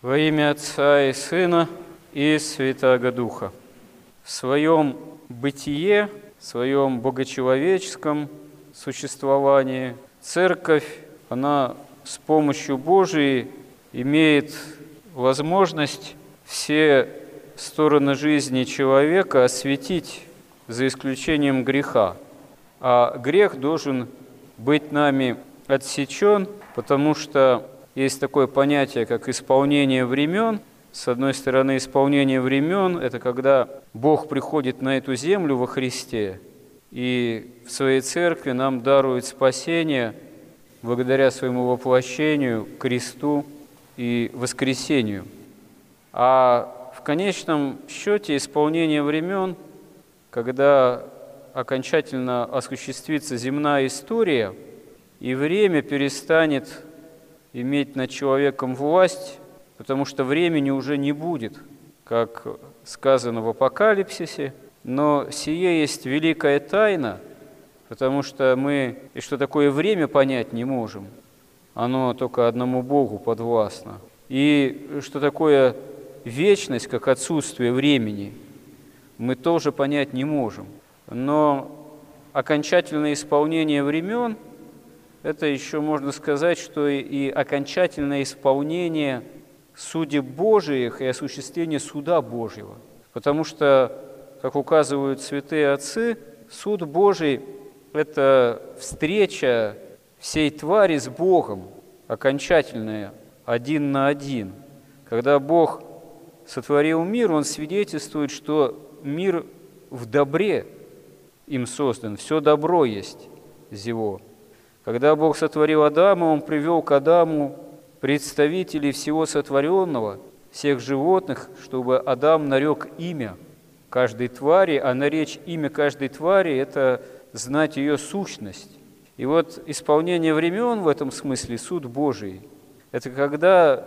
Во имя Отца и Сына и Святаго Духа. В своем бытие, в своем богочеловеческом существовании Церковь, она с помощью Божией имеет возможность все стороны жизни человека осветить за исключением греха. А грех должен быть нами отсечен, потому что есть такое понятие, как исполнение времен. С одной стороны, исполнение времен – это когда Бог приходит на эту землю во Христе и в своей церкви нам дарует спасение благодаря своему воплощению, кресту и воскресению. А в конечном счете исполнение времен, когда окончательно осуществится земная история, и время перестанет иметь над человеком власть, потому что времени уже не будет, как сказано в Апокалипсисе. Но сие есть великая тайна, потому что мы и что такое время понять не можем. Оно только одному Богу подвластно. И что такое вечность, как отсутствие времени, мы тоже понять не можем. Но окончательное исполнение времен – это еще можно сказать, что и окончательное исполнение судеб Божиих и осуществление суда Божьего. Потому что, как указывают святые отцы, суд Божий – это встреча всей твари с Богом, окончательная, один на один. Когда Бог сотворил мир, Он свидетельствует, что мир в добре им создан, все добро есть из его. Когда Бог сотворил Адама, Он привел к Адаму представителей всего сотворенного, всех животных, чтобы Адам нарек имя каждой твари, а наречь имя каждой твари – это знать ее сущность. И вот исполнение времен в этом смысле – суд Божий. Это когда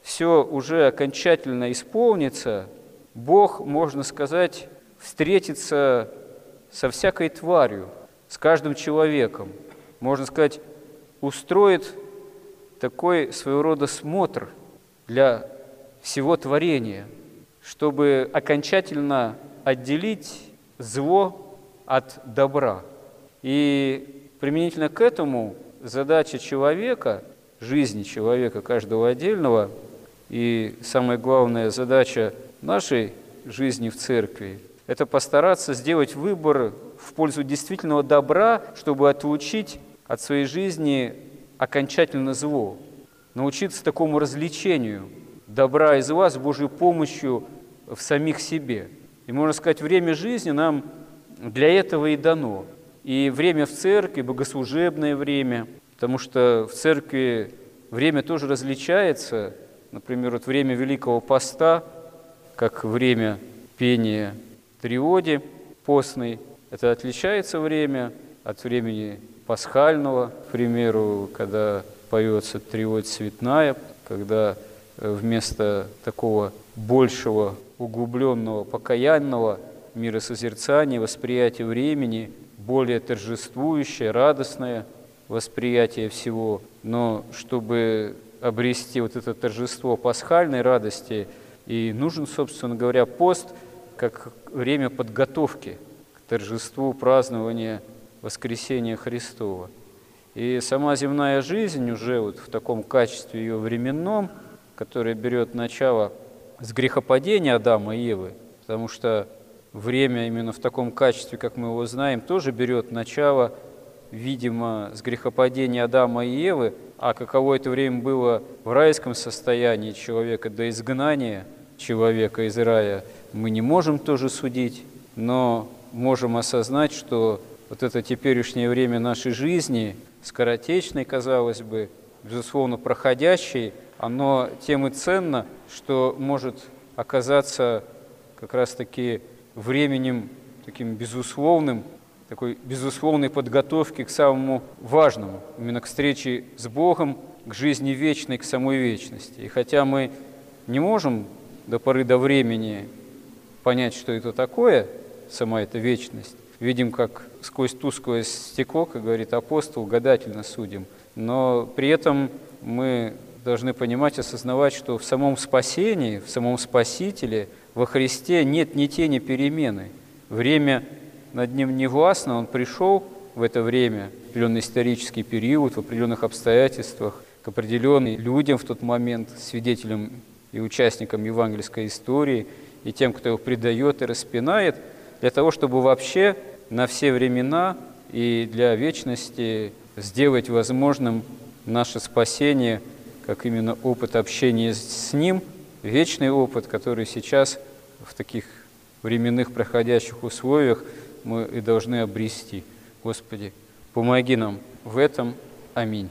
все уже окончательно исполнится, Бог, можно сказать, встретится со всякой тварью, с каждым человеком – можно сказать, устроит такой своего рода смотр для всего творения, чтобы окончательно отделить зло от добра. И применительно к этому задача человека, жизни человека, каждого отдельного, и самая главная задача нашей жизни в церкви – это постараться сделать выбор в пользу действительного добра, чтобы отлучить от своей жизни окончательно зло, научиться такому развлечению добра и зла с Божьей помощью в самих себе. И можно сказать, время жизни нам для этого и дано. И время в церкви, богослужебное время, потому что в церкви время тоже различается. Например, вот время Великого Поста, как время пения триоди постной, это отличается время от времени пасхального, к примеру, когда поется триод цветная, когда э, вместо такого большего углубленного покаянного миросозерцания, восприятия времени, более торжествующее, радостное восприятие всего. Но чтобы обрести вот это торжество пасхальной радости, и нужен, собственно говоря, пост как время подготовки к торжеству празднования воскресения Христова. И сама земная жизнь уже вот в таком качестве ее временном, которая берет начало с грехопадения Адама и Евы, потому что время именно в таком качестве, как мы его знаем, тоже берет начало, видимо, с грехопадения Адама и Евы, а каково это время было в райском состоянии человека до изгнания человека из рая, мы не можем тоже судить, но можем осознать, что вот это теперешнее время нашей жизни, скоротечной, казалось бы, безусловно, проходящей, оно тем и ценно, что может оказаться как раз-таки временем таким безусловным, такой безусловной подготовки к самому важному, именно к встрече с Богом, к жизни вечной, к самой вечности. И хотя мы не можем до поры до времени понять, что это такое, сама эта вечность, видим, как сквозь тусклое стекло, как говорит апостол, гадательно судим. Но при этом мы должны понимать, осознавать, что в самом спасении, в самом Спасителе, во Христе нет ни тени перемены. Время над ним не властно, он пришел в это время, в определенный исторический период, в определенных обстоятельствах, к определенным людям в тот момент, свидетелям и участникам евангельской истории, и тем, кто его предает и распинает, для того, чтобы вообще на все времена и для вечности сделать возможным наше спасение, как именно опыт общения с Ним, вечный опыт, который сейчас в таких временных проходящих условиях мы и должны обрести. Господи, помоги нам в этом. Аминь.